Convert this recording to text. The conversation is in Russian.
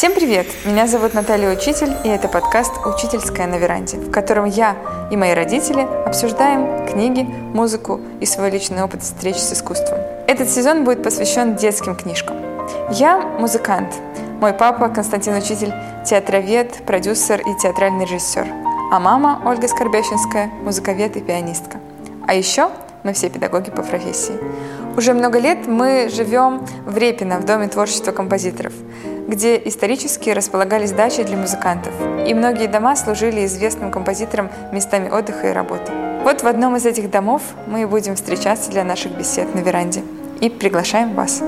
Всем привет! Меня зовут Наталья Учитель, и это подкаст «Учительская на веранде», в котором я и мои родители обсуждаем книги, музыку и свой личный опыт встреч с искусством. Этот сезон будет посвящен детским книжкам. Я музыкант. Мой папа Константин Учитель – театровед, продюсер и театральный режиссер. А мама Ольга Скорбящинская – музыковед и пианистка. А еще мы все педагоги по профессии. Уже много лет мы живем в Репино, в Доме творчества композиторов, где исторически располагались дачи для музыкантов, и многие дома служили известным композиторам местами отдыха и работы. Вот в одном из этих домов мы и будем встречаться для наших бесед на веранде. И приглашаем вас.